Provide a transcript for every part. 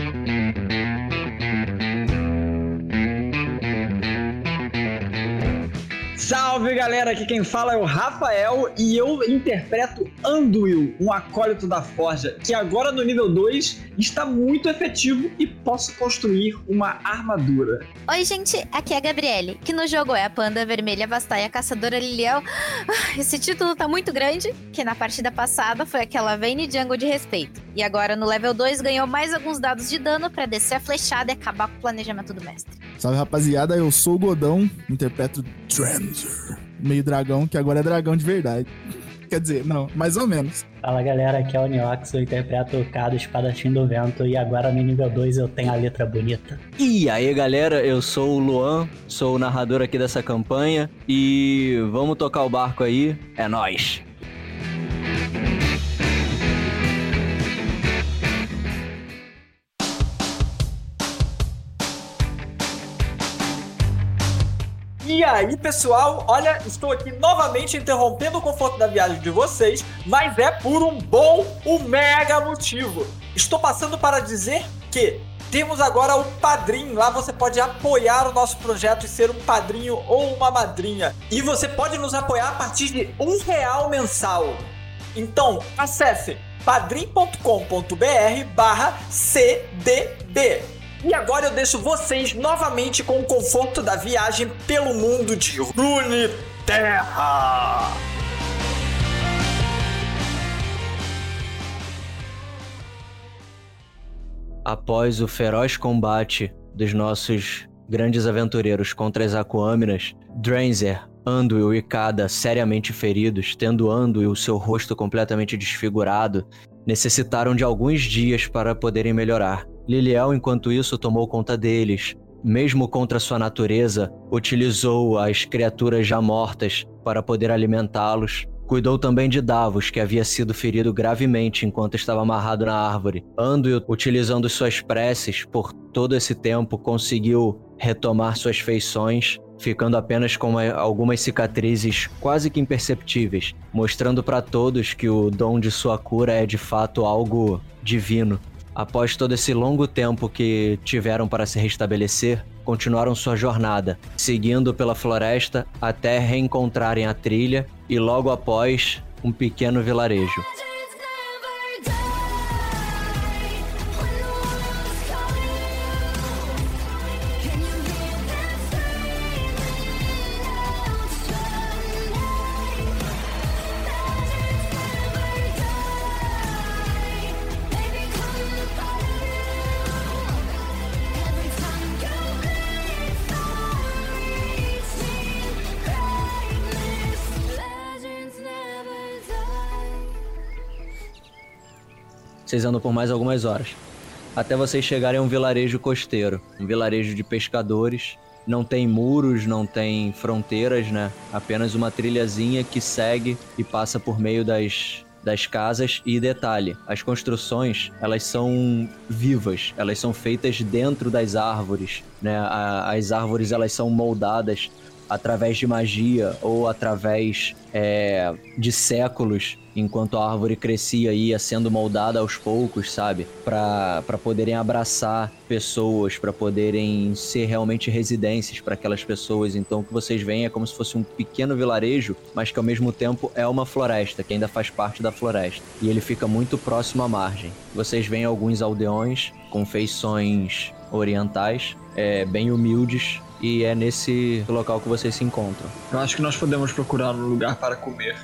Mm-hmm. Salve galera, aqui quem fala é o Rafael e eu interpreto Anduil, um acólito da Forja, que agora no nível 2 está muito efetivo e posso construir uma armadura. Oi gente, aqui é a Gabriele, que no jogo é a Panda Vermelha Vastai, a Caçadora Liliel. Ah, esse título tá muito grande, que na partida passada foi aquela Vayne Jungle de respeito. E agora no level 2 ganhou mais alguns dados de dano para descer a flechada e acabar com o planejamento do mestre. Salve rapaziada, eu sou o Godão, interpreto Dramzer, meio dragão, que agora é dragão de verdade. Quer dizer, não, mais ou menos. Fala galera, aqui é o Niox, eu interpreto o Cado Espadachim do Vento e agora no nível 2 eu tenho a letra bonita. E aí galera, eu sou o Luan, sou o narrador aqui dessa campanha e vamos tocar o barco aí, é nós. E aí, pessoal, olha, estou aqui novamente interrompendo o conforto da viagem de vocês, mas é por um bom, um mega motivo. Estou passando para dizer que temos agora o Padrim. Lá você pode apoiar o nosso projeto e ser um padrinho ou uma madrinha. E você pode nos apoiar a partir de um real mensal. Então, acesse padrim.com.br barra CDB. E agora eu deixo vocês novamente com o conforto da viagem pelo mundo de Runeterra. Após o feroz combate dos nossos grandes aventureiros contra as Aquâminas, Dranzer, Anduil e Kada seriamente feridos, tendo Anduil seu rosto completamente desfigurado, necessitaram de alguns dias para poderem melhorar. Liliel, enquanto isso, tomou conta deles. Mesmo contra sua natureza, utilizou as criaturas já mortas para poder alimentá-los. Cuidou também de Davos, que havia sido ferido gravemente enquanto estava amarrado na árvore. Anduil, utilizando suas preces por todo esse tempo, conseguiu retomar suas feições, ficando apenas com uma, algumas cicatrizes quase que imperceptíveis, mostrando para todos que o dom de sua cura é de fato algo divino. Após todo esse longo tempo que tiveram para se restabelecer, continuaram sua jornada, seguindo pela floresta até reencontrarem a trilha e logo após um pequeno vilarejo. Vocês andam por mais algumas horas. Até vocês chegarem a um vilarejo costeiro, um vilarejo de pescadores. Não tem muros, não tem fronteiras, né? Apenas uma trilhazinha que segue e passa por meio das, das casas e detalhe, as construções elas são vivas, elas são feitas dentro das árvores, né? A, as árvores elas são moldadas através de magia ou através é, de séculos, enquanto a árvore crescia e ia sendo moldada aos poucos, sabe? Para poderem abraçar pessoas, para poderem ser realmente residências para aquelas pessoas. Então o que vocês veem é como se fosse um pequeno vilarejo, mas que ao mesmo tempo é uma floresta, que ainda faz parte da floresta. E ele fica muito próximo à margem. Vocês veem alguns aldeões com feições orientais, é, bem humildes, e é nesse local que vocês se encontram. Eu acho que nós podemos procurar um lugar para comer.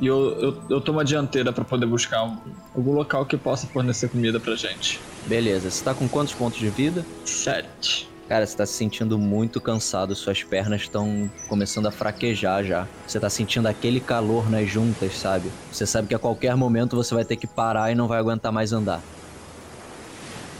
E eu, eu, eu tomo a dianteira para poder buscar um, algum local que possa fornecer comida pra gente. Beleza, você tá com quantos pontos de vida? Sete. Cara, você tá se sentindo muito cansado, suas pernas estão começando a fraquejar já. Você tá sentindo aquele calor nas juntas, sabe? Você sabe que a qualquer momento você vai ter que parar e não vai aguentar mais andar.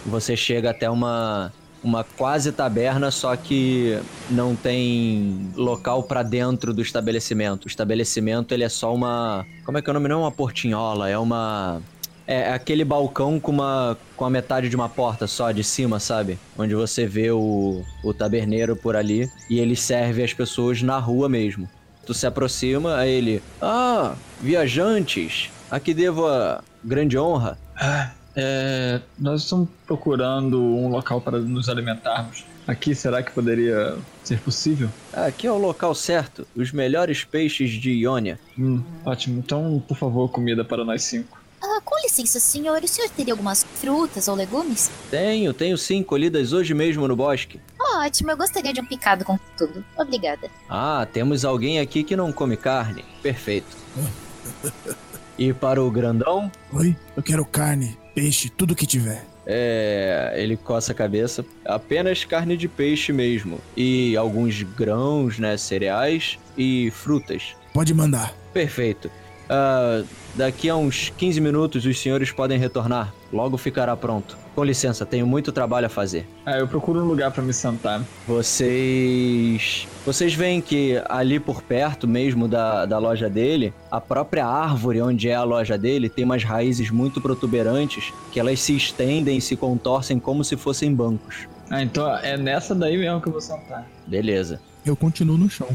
Você chega até uma uma quase taberna, só que não tem local para dentro do estabelecimento. O estabelecimento ele é só uma, como é que é o nome? Não é uma portinhola, é uma é aquele balcão com uma com a metade de uma porta só de cima, sabe? Onde você vê o, o taberneiro por ali e ele serve as pessoas na rua mesmo. Tu se aproxima, a ele, ah, viajantes, aqui devo a grande honra. Ah, É, nós estamos procurando um local para nos alimentarmos. Aqui, será que poderia ser possível? Aqui é o local certo. Os melhores peixes de Ionia. Hum, ótimo. Então, por favor, comida para nós cinco. Ah, com licença, senhor. O senhor teria algumas frutas ou legumes? Tenho, tenho sim, colhidas hoje mesmo no bosque. Ótimo, eu gostaria de um picado com tudo. Obrigada. Ah, temos alguém aqui que não come carne. Perfeito. E para o grandão? Oi? Eu quero carne, peixe, tudo que tiver. É. Ele coça a cabeça. Apenas carne de peixe mesmo. E alguns grãos, né? Cereais e frutas. Pode mandar. Perfeito. Ah, daqui a uns 15 minutos os senhores podem retornar. Logo ficará pronto. Com licença, tenho muito trabalho a fazer. Ah, eu procuro um lugar para me sentar. Vocês. Vocês veem que ali por perto mesmo da, da loja dele, a própria árvore onde é a loja dele tem umas raízes muito protuberantes que elas se estendem e se contorcem como se fossem bancos. Ah, então é nessa daí mesmo que eu vou sentar. Beleza. Eu continuo no chão.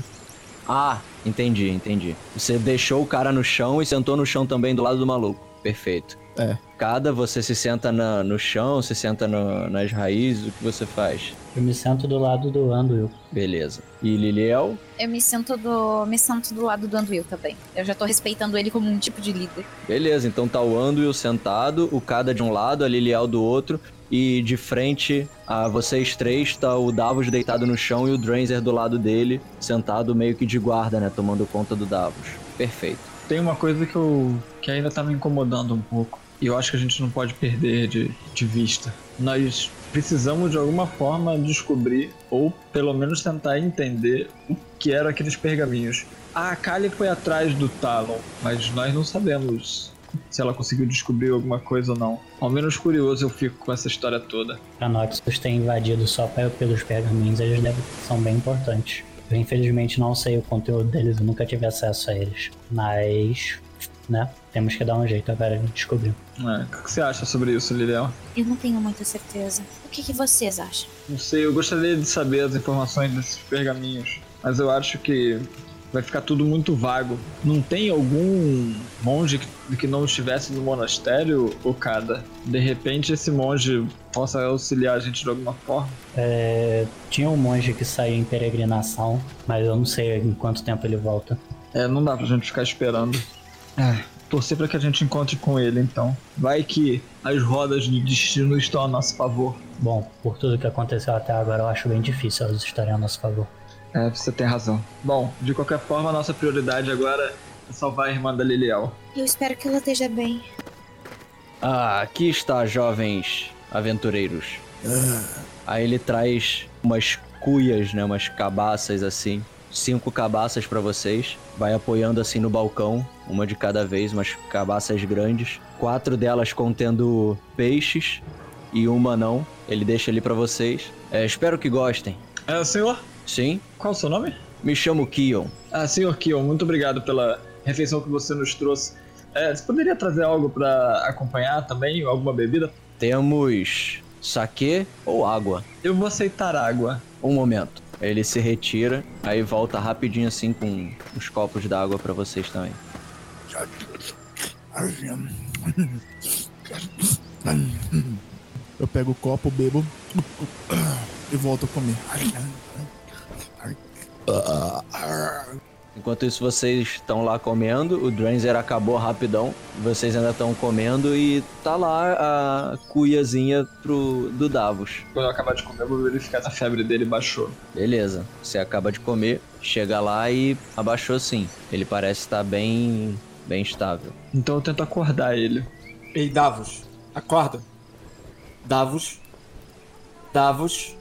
Ah, entendi, entendi. Você deixou o cara no chão e sentou no chão também do lado do maluco. Perfeito. É. Cada você se senta na- no chão, se senta no- nas raízes, o que você faz? Eu me sento do lado do Anduil. Beleza. E Liliel? Eu me sinto do. me sinto do lado do Anduil também. Eu já tô respeitando ele como um tipo de líder. Beleza, então tá o Anduil sentado, o Cada de um lado, a Liliel do outro, e de frente a vocês três tá o Davos deitado no chão e o Dranzer do lado dele, sentado meio que de guarda, né, tomando conta do Davos. Perfeito. Tem uma coisa que eu que ainda tá me incomodando um pouco. E eu acho que a gente não pode perder de, de vista. Nós precisamos de alguma forma descobrir, ou pelo menos tentar entender, o que eram aqueles pergaminhos. A Akali foi atrás do Talon, mas nós não sabemos se ela conseguiu descobrir alguma coisa ou não. Ao menos curioso eu fico com essa história toda. A Noxus tem invadido só pe- pelos pergaminhos, eles devem, são bem importantes. Eu infelizmente não sei o conteúdo deles, eu nunca tive acesso a eles. Mas, né, temos que dar um jeito agora de descobrir. É, o que você acha sobre isso, Liliel? Eu não tenho muita certeza. O que, que vocês acham? Não sei, eu gostaria de saber as informações desses pergaminhos, mas eu acho que vai ficar tudo muito vago. Não tem algum monge que, que não estivesse no monastério, Okada? De repente esse monge possa auxiliar a gente de alguma forma? É, tinha um monge que saiu em peregrinação, mas eu não sei em quanto tempo ele volta. É, não dá pra gente ficar esperando. É, torcer pra que a gente encontre com ele então. Vai que as rodas do destino estão a nosso favor. Bom, por tudo que aconteceu até agora, eu acho bem difícil elas estarem a nosso favor. É, você tem razão. Bom, de qualquer forma, a nossa prioridade agora é salvar a irmã da Liliel. Eu espero que ela esteja bem. Ah, aqui está, jovens aventureiros. Aí ele traz umas cuias, né, umas cabaças assim, cinco cabaças pra vocês. Vai apoiando assim no balcão, uma de cada vez, umas cabaças grandes. Quatro delas contendo peixes e uma não. Ele deixa ali pra vocês. É, espero que gostem. É, senhor? Sim, Qual o seu nome? me chamo Kion. Ah, senhor Kion, muito obrigado pela refeição que você nos trouxe. É, você poderia trazer algo pra acompanhar também? Alguma bebida? Temos saquê ou água? Eu vou aceitar água. Um momento. Ele se retira, aí volta rapidinho assim com os copos d'água pra vocês também. Eu pego o copo, bebo e volto a comer. Enquanto isso, vocês estão lá comendo, o Dranzer acabou rapidão, vocês ainda estão comendo e tá lá a cuiazinha pro, do Davos. Quando eu acabar de comer, eu vou verificar se a febre dele baixou. Beleza, você acaba de comer, chega lá e abaixou sim. Ele parece estar bem, bem estável. Então eu tento acordar ele. Ei, Davos, acorda. Davos. Davos.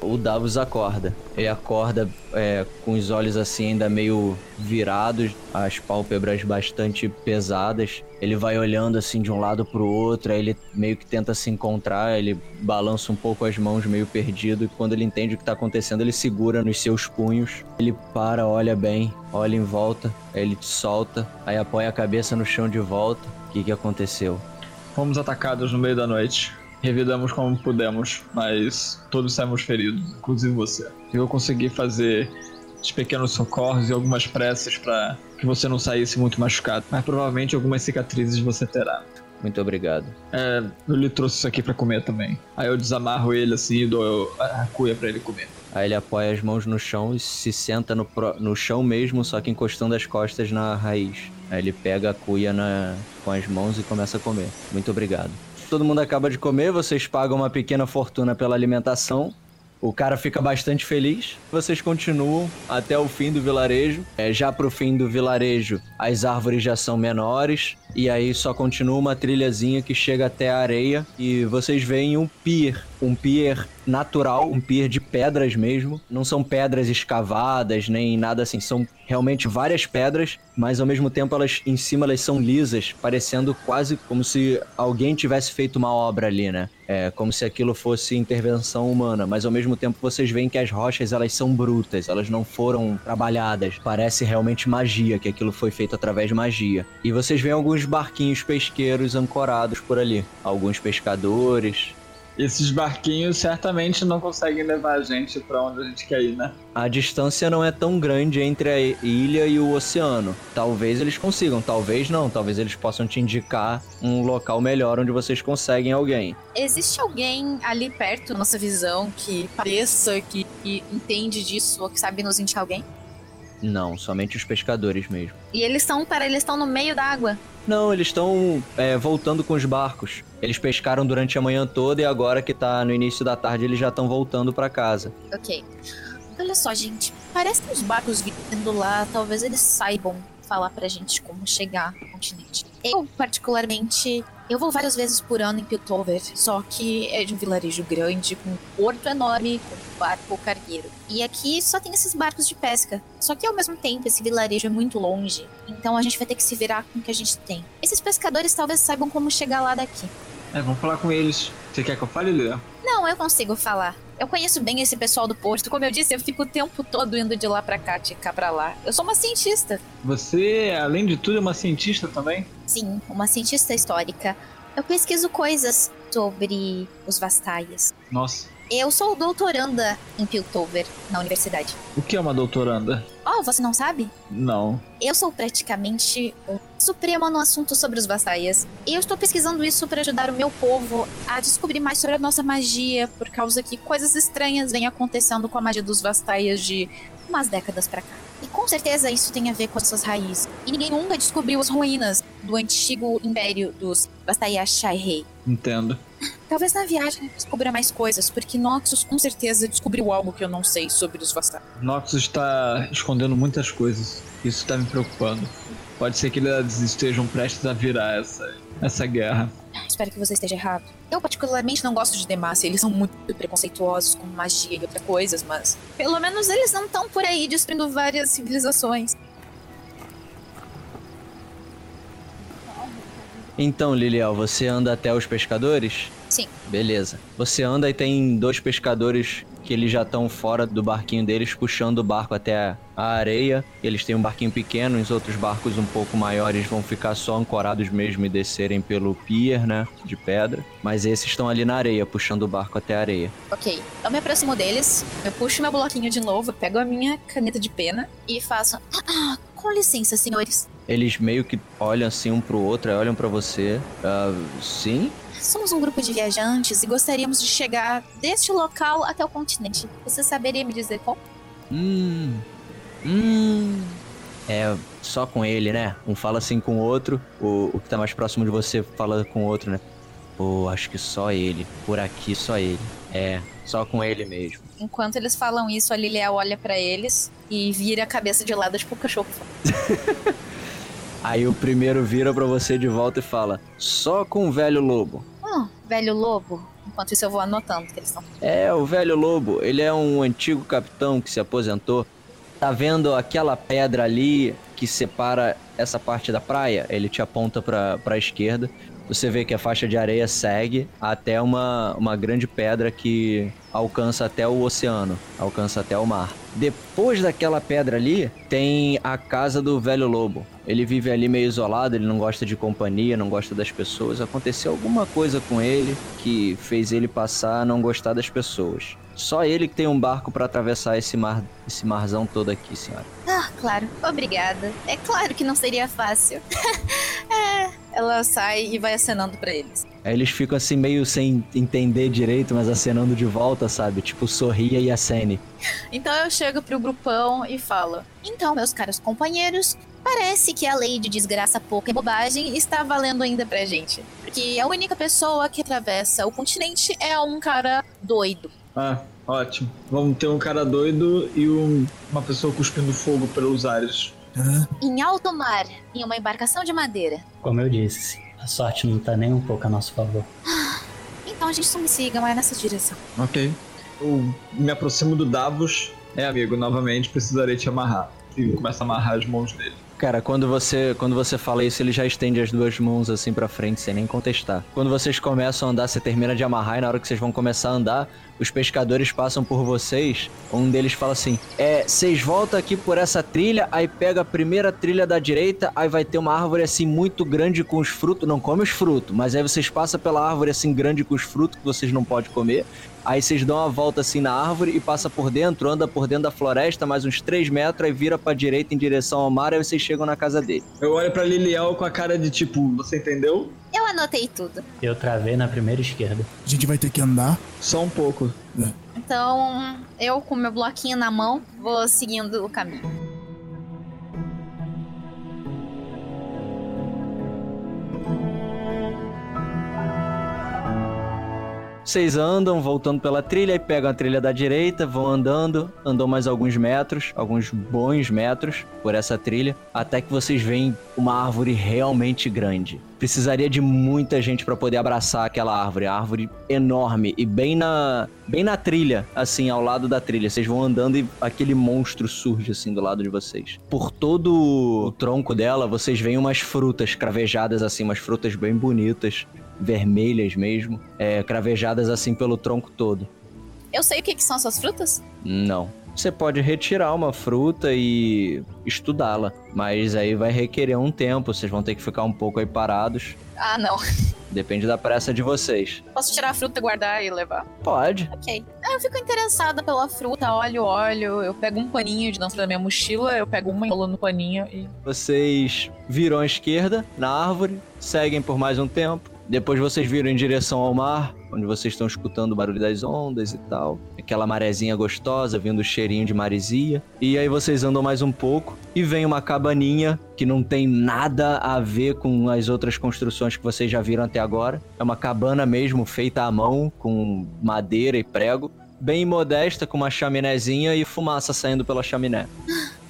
O Davos acorda. Ele acorda é, com os olhos assim ainda meio virados, as pálpebras bastante pesadas. Ele vai olhando assim de um lado pro outro, aí ele meio que tenta se encontrar, ele balança um pouco as mãos meio perdido e quando ele entende o que tá acontecendo, ele segura nos seus punhos. Ele para, olha bem, olha em volta, aí ele solta, aí apoia a cabeça no chão de volta. O que que aconteceu? Fomos atacados no meio da noite. Revidamos como pudemos, mas todos saímos feridos, inclusive você. Eu consegui fazer os pequenos socorros e algumas preces para que você não saísse muito machucado, mas provavelmente algumas cicatrizes você terá. Muito obrigado. É, eu lhe trouxe isso aqui pra comer também. Aí eu desamarro ele assim e dou a cuia pra ele comer. Aí ele apoia as mãos no chão e se senta no, pro- no chão mesmo, só que encostando as costas na raiz. Aí ele pega a cuia na- com as mãos e começa a comer. Muito obrigado. Todo mundo acaba de comer, vocês pagam uma pequena fortuna pela alimentação. O cara fica bastante feliz. Vocês continuam até o fim do vilarejo. É, já pro fim do vilarejo, as árvores já são menores. E aí só continua uma trilhazinha que chega até a areia. E vocês veem um pier. Um pier natural, um pier de pedras mesmo. Não são pedras escavadas, nem nada assim. São realmente várias pedras, mas ao mesmo tempo elas em cima elas são lisas, parecendo quase como se alguém tivesse feito uma obra ali, né? É como se aquilo fosse intervenção humana, mas ao mesmo tempo vocês veem que as rochas elas são brutas, elas não foram trabalhadas. Parece realmente magia, que aquilo foi feito através de magia. E vocês veem alguns barquinhos pesqueiros ancorados por ali, alguns pescadores. Esses barquinhos certamente não conseguem levar a gente pra onde a gente quer ir, né? A distância não é tão grande entre a ilha e o oceano. Talvez eles consigam, talvez não. Talvez eles possam te indicar um local melhor onde vocês conseguem alguém. Existe alguém ali perto, nossa visão, que pareça que, que entende disso ou que sabe nos indicar alguém? Não, somente os pescadores mesmo. E eles estão, para eles estão no meio da água. Não, eles estão é, voltando com os barcos. Eles pescaram durante a manhã toda e agora que tá no início da tarde eles já estão voltando pra casa. Ok. Olha só, gente. Parece que os barcos vindo lá, talvez eles saibam falar pra gente como chegar no continente. Eu, particularmente, eu vou várias vezes por ano em Piltover, só que é de um vilarejo grande, com um porto enorme, com um barco cargueiro. E aqui só tem esses barcos de pesca. Só que ao mesmo tempo, esse vilarejo é muito longe, então a gente vai ter que se virar com o que a gente tem. Esses pescadores talvez saibam como chegar lá daqui. É, vamos falar com eles. Você quer que eu fale, Lê? Não, eu consigo falar. Eu conheço bem esse pessoal do posto. Como eu disse, eu fico o tempo todo indo de lá pra cá, de cá pra lá. Eu sou uma cientista. Você, além de tudo, é uma cientista também? Sim, uma cientista histórica. Eu pesquiso coisas sobre os Vastaias. Nossa. Eu sou doutoranda em Piltover, na universidade. O que é uma doutoranda? Oh, você não sabe? Não. Eu sou praticamente um suprema no assunto sobre os Vastaias. E eu estou pesquisando isso para ajudar o meu povo a descobrir mais sobre a nossa magia, por causa que coisas estranhas vêm acontecendo com a magia dos Vastaias de umas décadas pra cá. E com certeza isso tem a ver com as suas raízes. E ninguém nunca descobriu as ruínas do antigo império dos Vastaia Shai-Rei. Entendo. Talvez na viagem descubra mais coisas, porque Noxus com certeza descobriu algo que eu não sei sobre os Vastaias. Noxus está escondendo muitas coisas. Isso está me preocupando. Pode ser que eles estejam prestes a virar essa, essa guerra. Espero que você esteja errado. Eu particularmente não gosto de Demacia, eles são muito preconceituosos com magia e outras coisas, mas pelo menos eles não estão por aí destruindo várias civilizações. Então, Liliel, você anda até os pescadores? Sim. Beleza. Você anda e tem dois pescadores que eles já estão fora do barquinho deles, puxando o barco até a areia. Eles têm um barquinho pequeno, os outros barcos um pouco maiores vão ficar só ancorados mesmo e descerem pelo pier, né, de pedra. Mas esses estão ali na areia, puxando o barco até a areia. Ok, eu me aproximo deles, eu puxo meu bloquinho de novo, pego a minha caneta de pena e faço. "Ah, Com licença, senhores. Eles meio que olham assim um pro outro, olham pra você. Ah, sim? Somos um grupo de viajantes e gostaríamos de chegar deste local até o continente. Você saberia me dizer como? Hum. Hum. É só com ele, né? Um fala assim com o outro, o, o que tá mais próximo de você fala com o outro, né? Pô, acho que só ele. Por aqui, só ele. É, só com ele mesmo. Enquanto eles falam isso, a Liliel olha pra eles e vira a cabeça de lado, tipo o cachorro. Aí o primeiro vira pra você de volta e fala: Só com o velho lobo. Oh, velho lobo. Enquanto isso, eu vou anotando que eles estão. É, o velho lobo, ele é um antigo capitão que se aposentou. Tá vendo aquela pedra ali que separa essa parte da praia? Ele te aponta pra, pra esquerda. Você vê que a faixa de areia segue até uma, uma grande pedra que alcança até o oceano, alcança até o mar. Depois daquela pedra ali, tem a casa do velho lobo. Ele vive ali meio isolado, ele não gosta de companhia, não gosta das pessoas. Aconteceu alguma coisa com ele que fez ele passar a não gostar das pessoas. Só ele que tem um barco para atravessar esse mar, esse marzão todo aqui, senhora. Ah, claro. Obrigada. É claro que não seria fácil. Ela sai e vai acenando pra eles. Aí eles ficam assim meio sem entender direito, mas acenando de volta, sabe? Tipo, sorria e acene. Então eu chego pro grupão e falo: Então, meus caros companheiros, parece que a lei de desgraça pouca e bobagem está valendo ainda pra gente. Porque a única pessoa que atravessa o continente é um cara doido. Ah, ótimo. Vamos ter um cara doido e um- uma pessoa cuspindo fogo pelos ares. Hã? Em alto mar, em uma embarcação de madeira. Como eu disse, a sorte não tá nem um pouco a nosso favor. Então a gente só me siga, mas nessa direção. Ok. Eu me aproximo do Davos. É, amigo, novamente precisarei te amarrar. E começa a amarrar as mãos dele. Cara, quando você, quando você fala isso, ele já estende as duas mãos assim pra frente, sem nem contestar. Quando vocês começam a andar, você termina de amarrar e na hora que vocês vão começar a andar, os pescadores passam por vocês. Um deles fala assim: É, vocês voltam aqui por essa trilha, aí pega a primeira trilha da direita, aí vai ter uma árvore assim muito grande com os frutos. Não come os frutos, mas aí vocês passam pela árvore assim grande com os frutos que vocês não podem comer. Aí vocês dão uma volta assim na árvore e passa por dentro, anda por dentro da floresta, mais uns 3 metros, aí vira pra direita em direção ao mar, aí vocês chegam na casa dele. Eu olho pra Liliel com a cara de tipo, você entendeu? Eu anotei tudo. Eu travei na primeira esquerda. A gente vai ter que andar. Só um pouco. Então, eu com meu bloquinho na mão, vou seguindo o caminho. Vocês andam, voltando pela trilha, e pegam a trilha da direita, vão andando, andam mais alguns metros, alguns bons metros por essa trilha, até que vocês veem uma árvore realmente grande. Precisaria de muita gente para poder abraçar aquela árvore, a árvore enorme e bem na, bem na trilha, assim, ao lado da trilha. Vocês vão andando e aquele monstro surge assim do lado de vocês. Por todo o tronco dela, vocês veem umas frutas cravejadas assim, umas frutas bem bonitas, vermelhas mesmo, é, cravejadas assim pelo tronco todo. Eu sei o que, que são essas frutas? Não. Você pode retirar uma fruta e estudá-la, mas aí vai requerer um tempo, vocês vão ter que ficar um pouco aí parados. Ah, não. Depende da pressa de vocês. Posso tirar a fruta, guardar e levar? Pode. Ok. Ah, Eu fico interessada pela fruta, olho, olho. Eu pego um paninho de dentro da minha mochila, eu pego uma enrolo no paninho e. Vocês viram à esquerda, na árvore, seguem por mais um tempo. Depois vocês viram em direção ao mar, onde vocês estão escutando o barulho das ondas e tal. Aquela marezinha gostosa, vindo o cheirinho de maresia. E aí vocês andam mais um pouco e vem uma cabaninha que não tem nada a ver com as outras construções que vocês já viram até agora. É uma cabana mesmo, feita à mão, com madeira e prego. Bem modesta, com uma chaminézinha e fumaça saindo pela chaminé.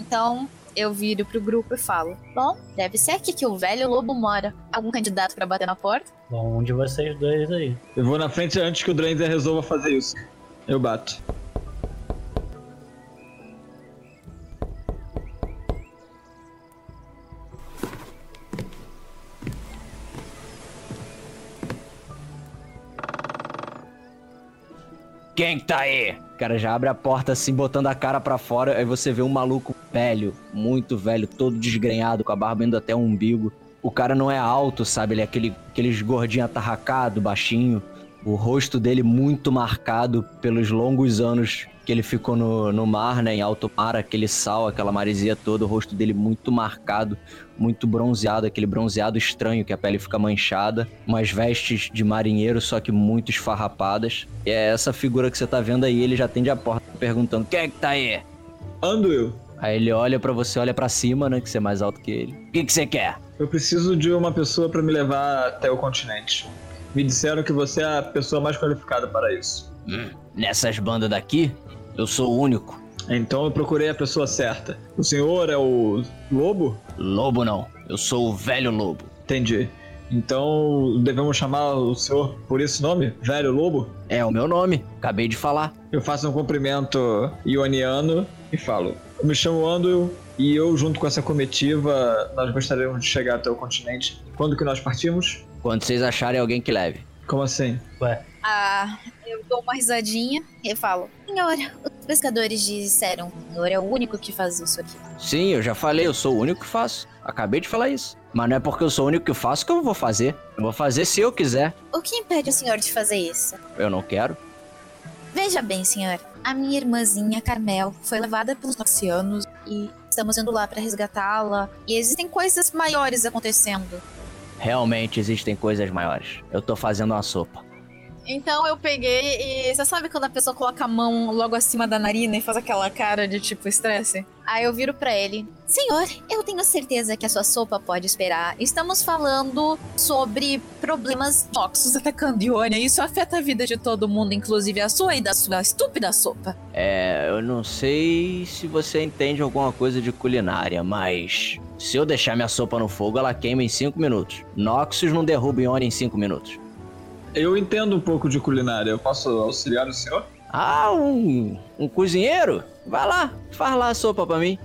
Então, eu viro pro grupo e falo: Bom, deve ser aqui que o velho lobo mora. Algum candidato pra bater na porta? Bom, um de vocês dois aí. Eu vou na frente antes que o Dranzer resolva fazer isso. Eu bato. Quem que tá aí? O cara já abre a porta assim, botando a cara pra fora. Aí você vê um maluco velho, muito velho, todo desgrenhado, com a barba indo até o umbigo. O cara não é alto, sabe? Ele é aquele, aqueles gordinho atarracado, baixinho. O rosto dele muito marcado pelos longos anos que ele ficou no, no mar, né? Em alto mar, aquele sal, aquela maresia toda. O rosto dele muito marcado, muito bronzeado, aquele bronzeado estranho que a pele fica manchada. Umas vestes de marinheiro, só que muito esfarrapadas. E é essa figura que você tá vendo aí, ele já atende a porta perguntando: Quem é que tá aí? Anduil, Aí ele olha pra você, olha pra cima, né? Que você é mais alto que ele. O que que você quer? eu preciso de uma pessoa pra me levar até o continente. Me disseram que você é a pessoa mais qualificada para isso. Hum, nessas bandas daqui, eu sou o único. Então eu procurei a pessoa certa. O senhor é o lobo? Lobo não, eu sou o velho lobo. Entendi. Então devemos chamar o senhor por esse nome? Velho Lobo? É o meu nome, acabei de falar. Eu faço um cumprimento ioniano e falo: Eu me chamo Anduil e eu, junto com essa comitiva, nós gostaríamos de chegar até o continente. Quando que nós partimos? Quando vocês acharem alguém que leve. Como assim? Ué, Ah, eu dou uma risadinha e falo: Senhor, os pescadores disseram que o senhor é o único que faz isso aqui. Sim, eu já falei, eu sou o único que faço. Acabei de falar isso. Mas não é porque eu sou o único que faço que eu vou fazer. Eu vou fazer se eu quiser. O que impede o senhor de fazer isso? Eu não quero. Veja bem, senhor. A minha irmãzinha Carmel foi levada pelos noxianos e estamos indo lá pra resgatá-la. E existem coisas maiores acontecendo. Realmente existem coisas maiores. Eu tô fazendo uma sopa. Então eu peguei e. Você sabe quando a pessoa coloca a mão logo acima da narina e faz aquela cara de tipo estresse? Aí eu viro pra ele. Senhor, eu tenho certeza que a sua sopa pode esperar. Estamos falando sobre problemas tóxicos atacando Iônia. Isso afeta a vida de todo mundo, inclusive a sua e da sua estúpida sopa. É, eu não sei se você entende alguma coisa de culinária, mas se eu deixar minha sopa no fogo, ela queima em 5 minutos. Noxus não derruba Iônia em 5 minutos. Eu entendo um pouco de culinária. Eu posso auxiliar o senhor? Ah, um, um cozinheiro? Vai lá, faz lá a sopa pra mim.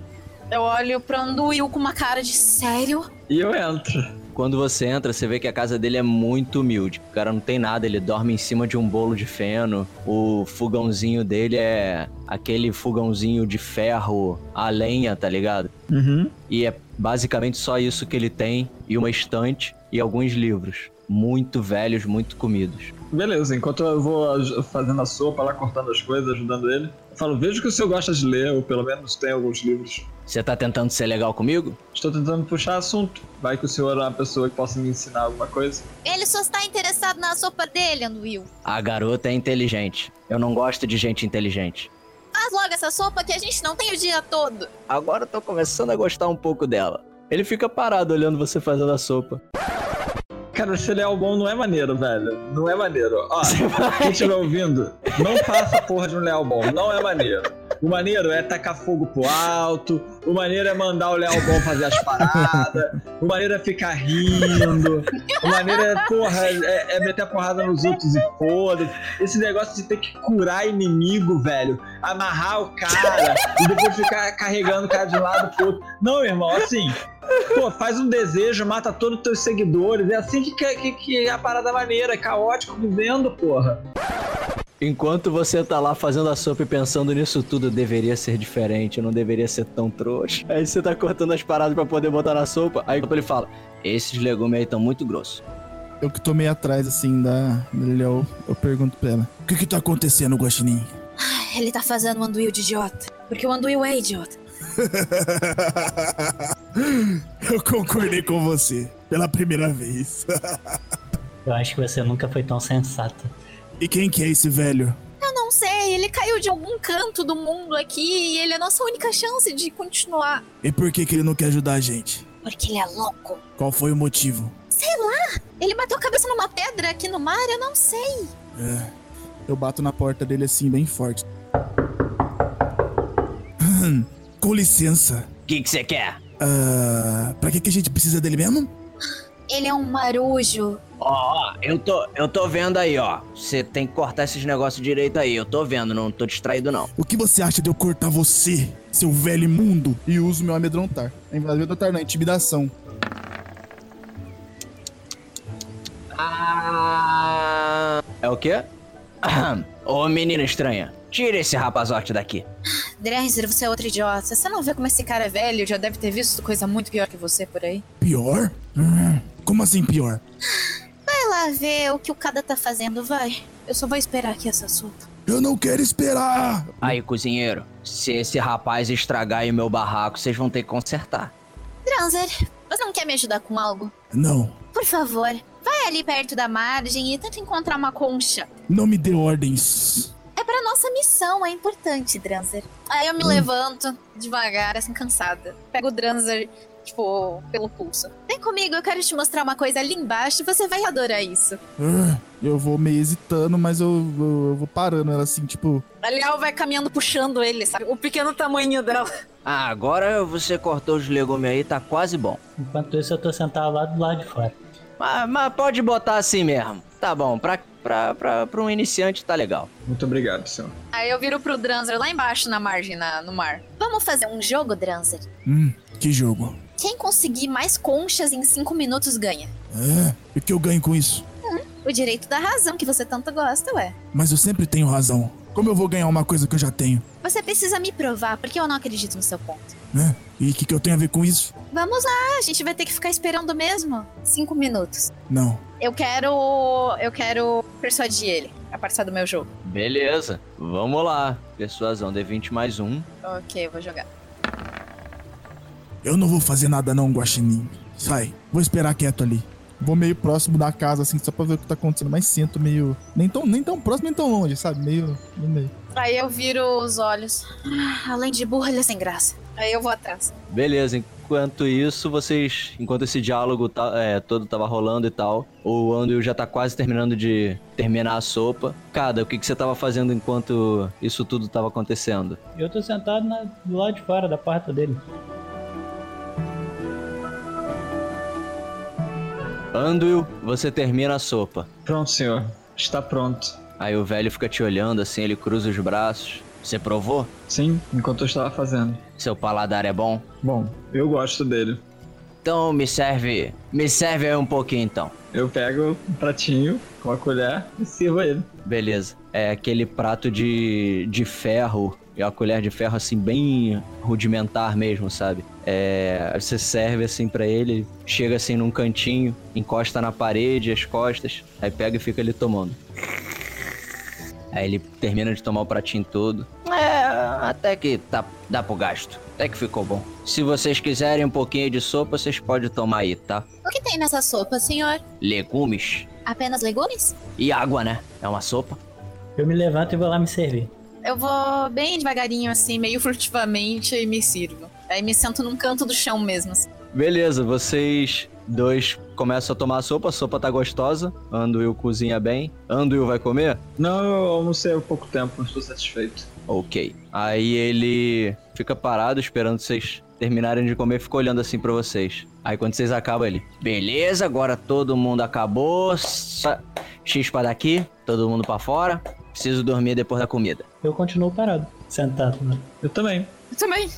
Eu olho pro Anduil com uma cara de sério. E eu entro. Quando você entra, você vê que a casa dele é muito humilde. O cara não tem nada, ele dorme em cima de um bolo de feno. O fogãozinho dele é aquele fogãozinho de ferro a lenha, tá ligado? Uhum. E é basicamente só isso que ele tem, e uma estante e alguns livros. Muito velhos, muito comidos. Beleza, enquanto eu vou fazendo a sopa lá, cortando as coisas, ajudando ele, eu falo, vejo que o senhor gosta de ler, ou pelo menos tem alguns livros. Você tá tentando ser legal comigo? Estou tentando puxar assunto. Vai que o senhor é uma pessoa que possa me ensinar alguma coisa. Ele só está interessado na sopa dele, Anduil. A garota é inteligente. Eu não gosto de gente inteligente. Faz logo essa sopa que a gente não tem o dia todo. Agora eu tô começando a gostar um pouco dela. Ele fica parado olhando você fazendo a sopa. Cara, esse leal bom não é maneiro, velho. Não é maneiro. Ó, quem estiver ouvindo, não faça porra de um leal bom. Não é maneiro. O maneiro é tacar fogo pro alto. O maneiro é mandar o leal bom fazer as paradas. O maneiro é ficar rindo. O maneiro é, porra, é, é meter a porrada nos outros e foda. Esse negócio de ter que curar inimigo, velho. Amarrar o cara e depois ficar carregando o cara de um lado pro outro. Não, irmão, assim. Pô, faz um desejo, mata todos os teus seguidores. É assim que, que, que é a parada maneira, é caótico vivendo, porra. Enquanto você tá lá fazendo a sopa e pensando nisso tudo, deveria ser diferente, eu não deveria ser tão trouxa. Aí você tá cortando as paradas pra poder botar na sopa. Aí ele fala: Esses legumes aí estão muito grossos. Eu que tô meio atrás, assim, da Lilian, eu pergunto pra ela. O que que tá acontecendo, Guaxinim? Ele tá fazendo o Anduil de idiota. Porque o Anduil é idiota. eu concordei com você. Pela primeira vez. Eu acho que você nunca foi tão sensata. E quem que é esse velho? Eu não sei, ele caiu de algum canto do mundo aqui e ele é a nossa única chance de continuar. E por que que ele não quer ajudar a gente? Porque ele é louco. Qual foi o motivo? Sei lá, ele bateu a cabeça numa pedra aqui no mar, eu não sei. É, eu bato na porta dele assim, bem forte. Com licença. O que você quer? Ah, pra que, que a gente precisa dele mesmo? Ele é um marujo. Ó, ó, eu tô, eu tô vendo aí, ó. Você tem que cortar esses negócios direito aí. Eu tô vendo, não tô distraído não. O que você acha de eu cortar você, seu velho imundo? E uso meu amedrontar. Amedrontar não, intimidação. Ah. É o quê? Aham. Ô menina estranha, tira esse rapazote daqui. Drenzer, você é outro idiota. Você não vê como esse cara é velho? Já deve ter visto coisa muito pior que você por aí. Pior? Hum, como assim pior? Vai lá ver o que o Kada tá fazendo, vai. Eu só vou esperar aqui essa sopa. Eu não quero esperar! Aí, cozinheiro, se esse rapaz estragar aí o meu barraco, vocês vão ter que consertar. Dranzer, você não quer me ajudar com algo? Não, Por favor, vai ali perto da margem e tenta encontrar uma concha. não me dê ordens. É pra nossa missão, é importante, Dranzer. Aí eu me levanto devagar, assim, cansada. Pego o Dranzer, tipo, pelo pulso. Vem comigo, eu quero te mostrar uma coisa ali embaixo e você vai adorar isso. Ah, eu vou meio hesitando, mas eu, eu- eu vou parando ela assim, tipo. A Lial vai caminhando puxando ele, sabe? O pequeno tamanho dela. Ah, agora você cortou os legumes aí, tá quase bom. Enquanto isso, eu tô sentado lá do lado de fora. Mas, mas pode botar assim mesmo. Tá bom, pra, pra, pra, pra um iniciante tá legal. Muito obrigado, senhor. Aí eu viro pro Dranzer lá embaixo na margem, na, no mar. Vamos fazer um jogo, Dranzer? Hum, que jogo. Quem conseguir mais conchas em cinco minutos ganha. É, e o que eu ganho com isso? O direito da razão que você tanto gosta, ué. Mas eu sempre tenho razão. Como eu vou ganhar uma coisa que eu já tenho? Você precisa me provar, porque eu não acredito no seu ponto. Né? E o que, que eu tenho a ver com isso? Vamos lá, a gente vai ter que ficar esperando mesmo. Cinco minutos. Não. Eu quero. Eu quero persuadir ele a participar do meu jogo. Beleza, vamos lá. Persuasão D20 mais um. Ok, eu vou jogar. Eu não vou fazer nada não, Guaxinim. Sai. Vou esperar quieto ali. Vou meio próximo da casa, assim, só pra ver o que tá acontecendo, mas sinto meio. Nem tão, nem tão próximo, nem tão longe, sabe? Meio no meio. Aí eu viro os olhos. Ah, além de burra, ele é sem graça. Aí eu vou atrás. Beleza, enquanto isso, vocês. Enquanto esse diálogo tá- é, todo tava rolando e tal, o Andrew já tá quase terminando de terminar a sopa. Cada, o que, que você tava fazendo enquanto isso tudo tava acontecendo? Eu tô sentado na- do lado de fora da porta dele. Andrew, você termina a sopa. Pronto, senhor. Está pronto. Aí o velho fica te olhando assim, ele cruza os braços. Você provou? Sim, enquanto eu estava fazendo. Seu paladar é bom? Bom, eu gosto dele. Então me serve. Me serve aí um pouquinho então. Eu pego um pratinho com a colher e sirvo ele. Beleza. É aquele prato de, de ferro. E a colher de ferro, assim, bem rudimentar mesmo, sabe? É, você serve assim pra ele, chega assim num cantinho, encosta na parede, as costas, aí pega e fica ali tomando. Aí ele termina de tomar o pratinho todo. É, até que tá, dá pro gasto. Até que ficou bom. Se vocês quiserem um pouquinho de sopa, vocês podem tomar aí, tá? O que tem nessa sopa, senhor? Legumes Apenas legumes? e água, né? É uma sopa. Eu me levanto e vou lá me servir. Eu vou bem devagarinho, assim, meio furtivamente e me sirvo. Aí me sento num canto do chão mesmo. assim. Beleza, vocês dois começam a tomar a sopa, a sopa tá gostosa. Anduil cozinha bem. Anduil vai comer? Não, eu almocei há pouco tempo, mas estou satisfeito. Ok. Aí ele fica parado esperando vocês terminarem de comer, fica olhando assim pra vocês. Aí quando vocês acabam ele, beleza, agora todo mundo acabou. Sa- Chispa daqui, todo mundo pra fora. Preciso dormir depois da comida. Eu continuo parado, sentado. Né? Eu também. Eu também.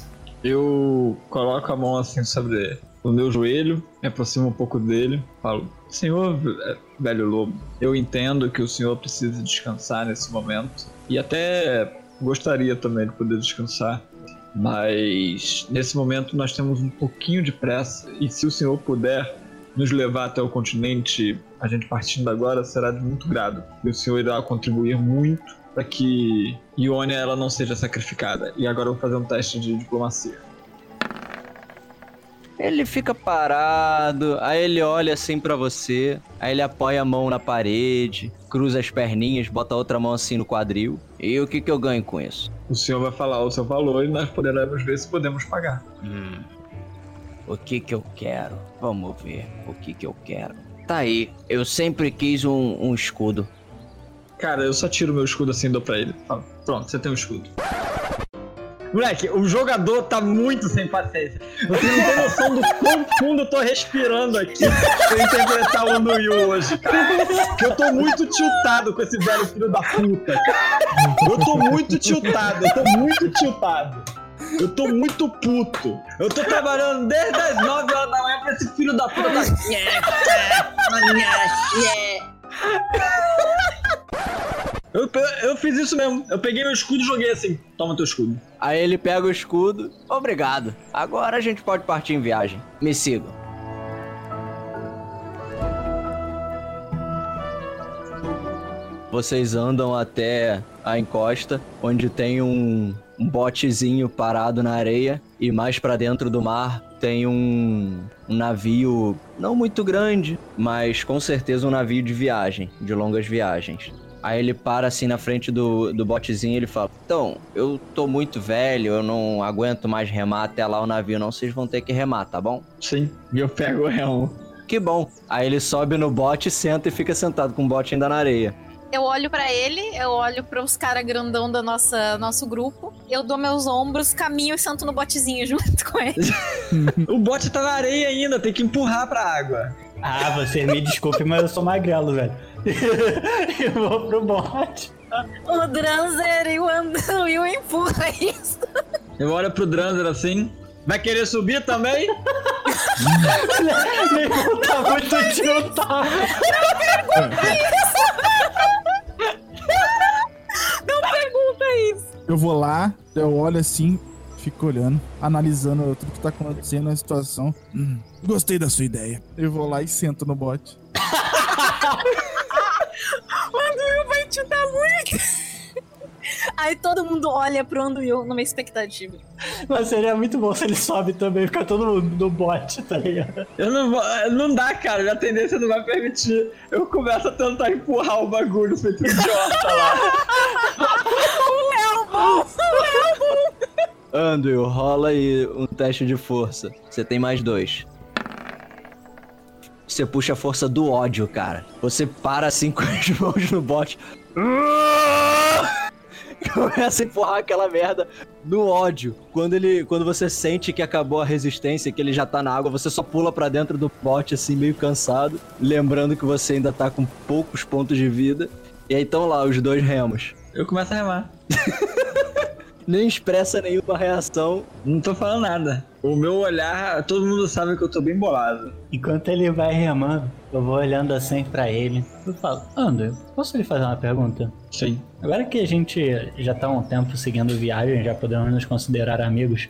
Eu coloco a mão assim sobre o meu joelho, me aproximo um pouco dele, falo: Senhor, eh, velho lobo, eu entendo que o senhor precisa descansar nesse momento e até gostaria também de poder descansar, mas nesse momento nós temos um pouquinho de pressa e se o senhor puder nos levar até o continente, a gente partindo agora será de muito grado. E o senhor irá contribuir muito para que Ionia ela não seja sacrificada. E agora eu vou fazer um teste de diplomacia. Ele fica parado, aí ele olha assim pra você, aí ele apoia a mão na parede, cruza as perninhas, bota a outra mão assim no quadril. E o que que eu ganho com isso? O senhor vai falar o seu valor e nós poderemos ver se podemos pagar. Hum. O que que eu quero? Vamos ver o que que eu quero. Tá aí, eu sempre quis um, um escudo. Cara, eu só tiro meu escudo assim e dou pra ele. Falo, pronto, você tem um escudo. Moleque, o jogador tá muito sem paciência. Você não tem noção do quão fundo eu tô respirando aqui pra interpretar o Anuyu hoje, cara. Porque eu tô muito tiltado com esse velho filho da puta. Eu tô muito tiltado, eu tô muito tiltado. Eu tô muito puto. Eu tô trabalhando desde as 9 horas da manhã pra esse filho da puta. Eu, eu, eu fiz isso mesmo. Eu peguei meu escudo e joguei assim. Toma teu escudo. Aí ele pega o escudo. Obrigado. Agora a gente pode partir em viagem. Me sigam. Vocês andam até a encosta, onde tem um, um botezinho parado na areia e mais pra dentro do mar tem um, um navio não muito grande, mas com certeza um navio de viagem, de longas viagens. Aí ele para assim na frente do, do botezinho e ele fala: Então, eu tô muito velho, eu não aguento mais remar até lá o navio, não. Vocês vão ter que remar, tá bom? Sim. E eu pego o remo. Que bom. Aí ele sobe no bote, senta e fica sentado com o bote ainda na areia. Eu olho pra ele, eu olho pros caras grandão da nossa nosso grupo. Eu dou meus ombros, caminho e sento no botezinho junto com ele. O bote tá na areia ainda, tem que empurrar pra água. Ah, você me desculpe, mas eu sou magrelo, velho. eu vou pro bote. o Dranzer e o Andrew empurra isso. Eu olho pro Dranzer assim. Vai querer subir também? Tá muito tiltado. Não Eu vou lá, eu olho assim, fico olhando, analisando tudo que tá acontecendo na situação. Hum, gostei da sua ideia. Eu vou lá e sento no bote. O Andrew vai te dar muito. Aí todo mundo olha pro Andrew numa expectativa. Mas seria muito bom se ele sobe também, fica todo mundo no bote, tá ligado? Eu não vou. Não dá, cara. Minha tendência não vai permitir. Eu começo a tentar empurrar o bagulho feito idiota lá. Andrew, rola aí um teste de força. Você tem mais dois. Você puxa a força do ódio, cara. Você para assim com as mãos no bote. Começa a empurrar aquela merda no ódio. Quando ele, quando você sente que acabou a resistência, que ele já tá na água, você só pula pra dentro do bote assim meio cansado, lembrando que você ainda tá com poucos pontos de vida. E aí estão lá os dois remos. Eu começo a remar. Nem expressa nenhuma reação. Não tô falando nada. O meu olhar, todo mundo sabe que eu tô bem bolado. Enquanto ele vai remando, eu vou olhando assim pra ele. Eu falo, André, posso lhe fazer uma pergunta? Sim. Agora que a gente já tá há um tempo seguindo viagem, já podemos nos considerar amigos,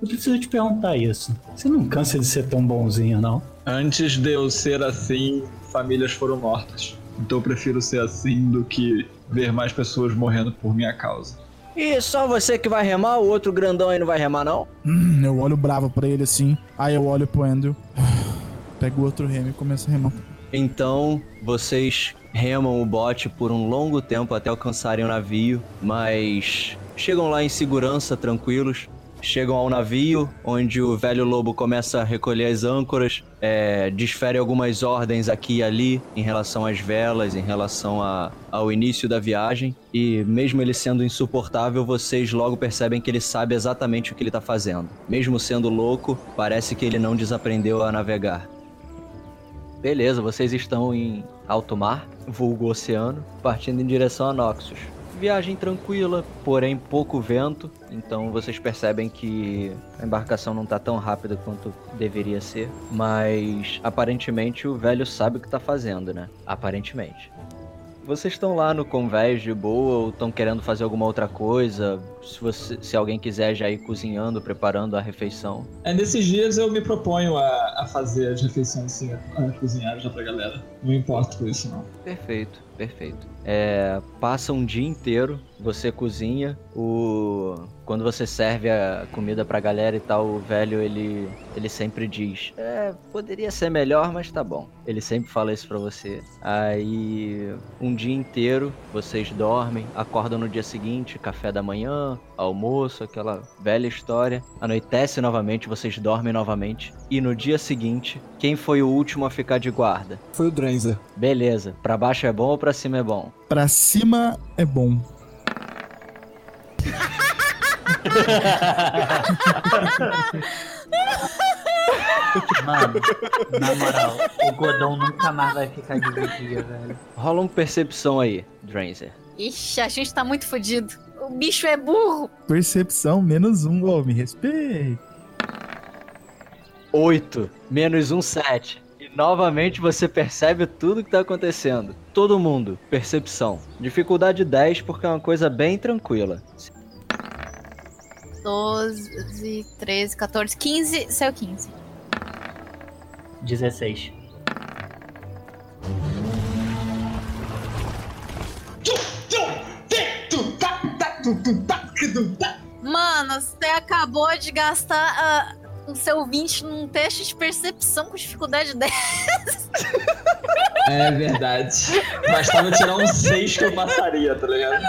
eu preciso te perguntar isso. Você não cansa de ser tão bonzinho, não? Antes de eu ser assim, famílias foram mortas. Então eu prefiro ser assim do que ver mais pessoas morrendo por minha causa. E só você que vai remar, o outro grandão aí não vai remar, não? Hum, eu olho bravo pra ele assim. Aí eu olho pro Andrew. Pego o outro remo e começo a remar. Então, vocês remam o bote por um longo tempo até alcançarem o navio, mas chegam lá em segurança, tranquilos. Chegam ao navio, onde o velho lobo começa a recolher as âncoras, é, desfere algumas ordens aqui e ali em relação às velas, em relação a, ao início da viagem. E mesmo ele sendo insuportável, vocês logo percebem que ele sabe exatamente o que ele está fazendo. Mesmo sendo louco, parece que ele não desaprendeu a navegar. Beleza, vocês estão em alto mar, vulgo oceano, partindo em direção a Noxus. Viagem tranquila, porém pouco vento, então vocês percebem que a embarcação não tá tão rápida quanto deveria ser, mas aparentemente o velho sabe o que tá fazendo, né? Aparentemente. Vocês estão lá no convés de boa ou estão querendo fazer alguma outra coisa? Se, você, se alguém quiser já ir cozinhando, preparando a refeição. É, nesses dias eu me proponho a, a fazer as refeições assim, a, a cozinhar já pra galera. Não importo com isso, não. Perfeito, perfeito. É, passa um dia inteiro, você cozinha, o quando você serve a comida pra galera e tal, o velho ele ele sempre diz: "É, poderia ser melhor, mas tá bom". Ele sempre fala isso pra você. Aí, um dia inteiro vocês dormem, acordam no dia seguinte, café da manhã, almoço, aquela velha história. Anoitece novamente, vocês dormem novamente e no dia seguinte, quem foi o último a ficar de guarda? Foi o Drenzer. Beleza. Pra baixo é bom ou pra cima é bom? Pra cima é bom. Mano, na moral, o Godão nunca mais vai ficar de vigia, velho. Rola um percepção aí, Dranzer. Ixi, a gente tá muito fodido. O bicho é burro. Percepção menos um. Ô, me respeita. 8 menos um 7. E novamente você percebe tudo que tá acontecendo. Todo mundo, percepção. Dificuldade 10 porque é uma coisa bem tranquila. 12, 13, 14, 15. Saiu 15. 16. Mano, você acabou de gastar ah, o seu 20 num teste de percepção com dificuldade 10. É verdade. Bastava tirar um 6 que eu passaria, tá ligado?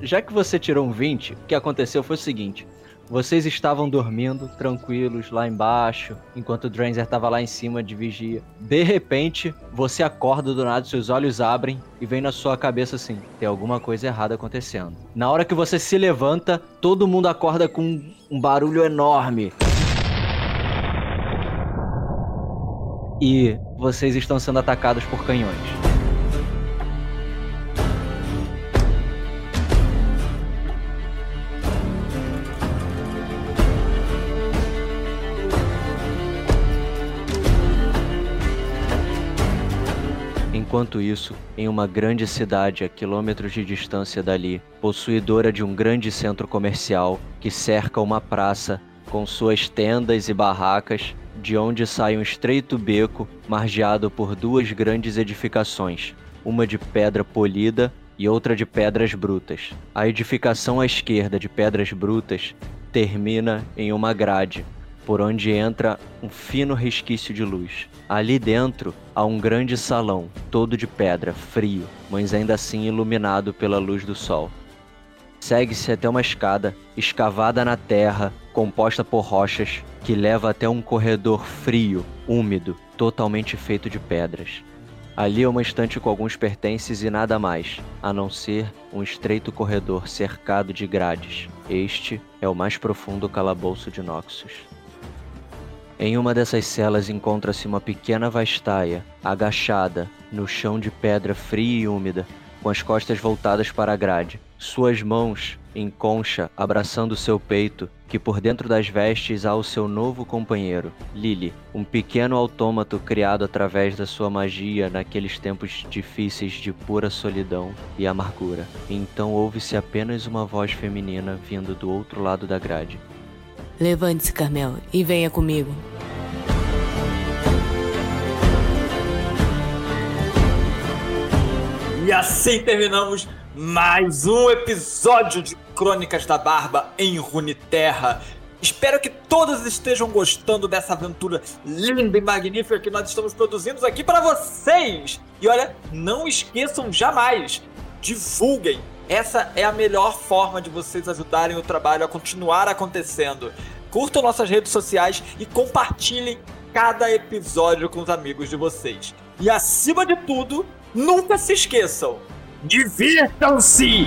Já que você tirou um 20, o que aconteceu foi o seguinte. Vocês estavam dormindo, tranquilos, lá embaixo, enquanto o Dranzer estava lá em cima de vigia. De repente, você acorda do nada, seus olhos abrem e vem na sua cabeça assim: tem alguma coisa errada acontecendo. Na hora que você se levanta, todo mundo acorda com um barulho enorme. E vocês estão sendo atacados por canhões. Enquanto isso, em uma grande cidade a quilômetros de distância dali, possuidora de um grande centro comercial que cerca uma praça com suas tendas e barracas, de onde sai um estreito beco margeado por duas grandes edificações, uma de pedra polida e outra de pedras brutas. A edificação à esquerda de pedras brutas termina em uma grade, por onde entra um fino resquício de luz. Ali dentro há um grande salão, todo de pedra, frio, mas ainda assim iluminado pela luz do sol. Segue-se até uma escada, escavada na terra, composta por rochas, que leva até um corredor frio, úmido, totalmente feito de pedras. Ali é uma estante com alguns pertences e nada mais, a não ser um estreito corredor cercado de grades. Este é o mais profundo calabouço de Noxus. Em uma dessas celas encontra-se uma pequena vastaia, agachada, no chão de pedra fria e úmida, com as costas voltadas para a grade, suas mãos em concha abraçando seu peito, que por dentro das vestes há o seu novo companheiro, Lily, um pequeno autômato criado através da sua magia naqueles tempos difíceis de pura solidão e amargura. Então ouve-se apenas uma voz feminina vindo do outro lado da grade. Levante-se, Carmel, e venha comigo. E assim terminamos mais um episódio de Crônicas da Barba em Runeterra. Espero que todos estejam gostando dessa aventura linda e magnífica que nós estamos produzindo aqui para vocês. E olha, não esqueçam jamais, divulguem. Essa é a melhor forma de vocês ajudarem o trabalho a continuar acontecendo. Curtam nossas redes sociais e compartilhem cada episódio com os amigos de vocês. E acima de tudo, nunca se esqueçam: Divirtam-se!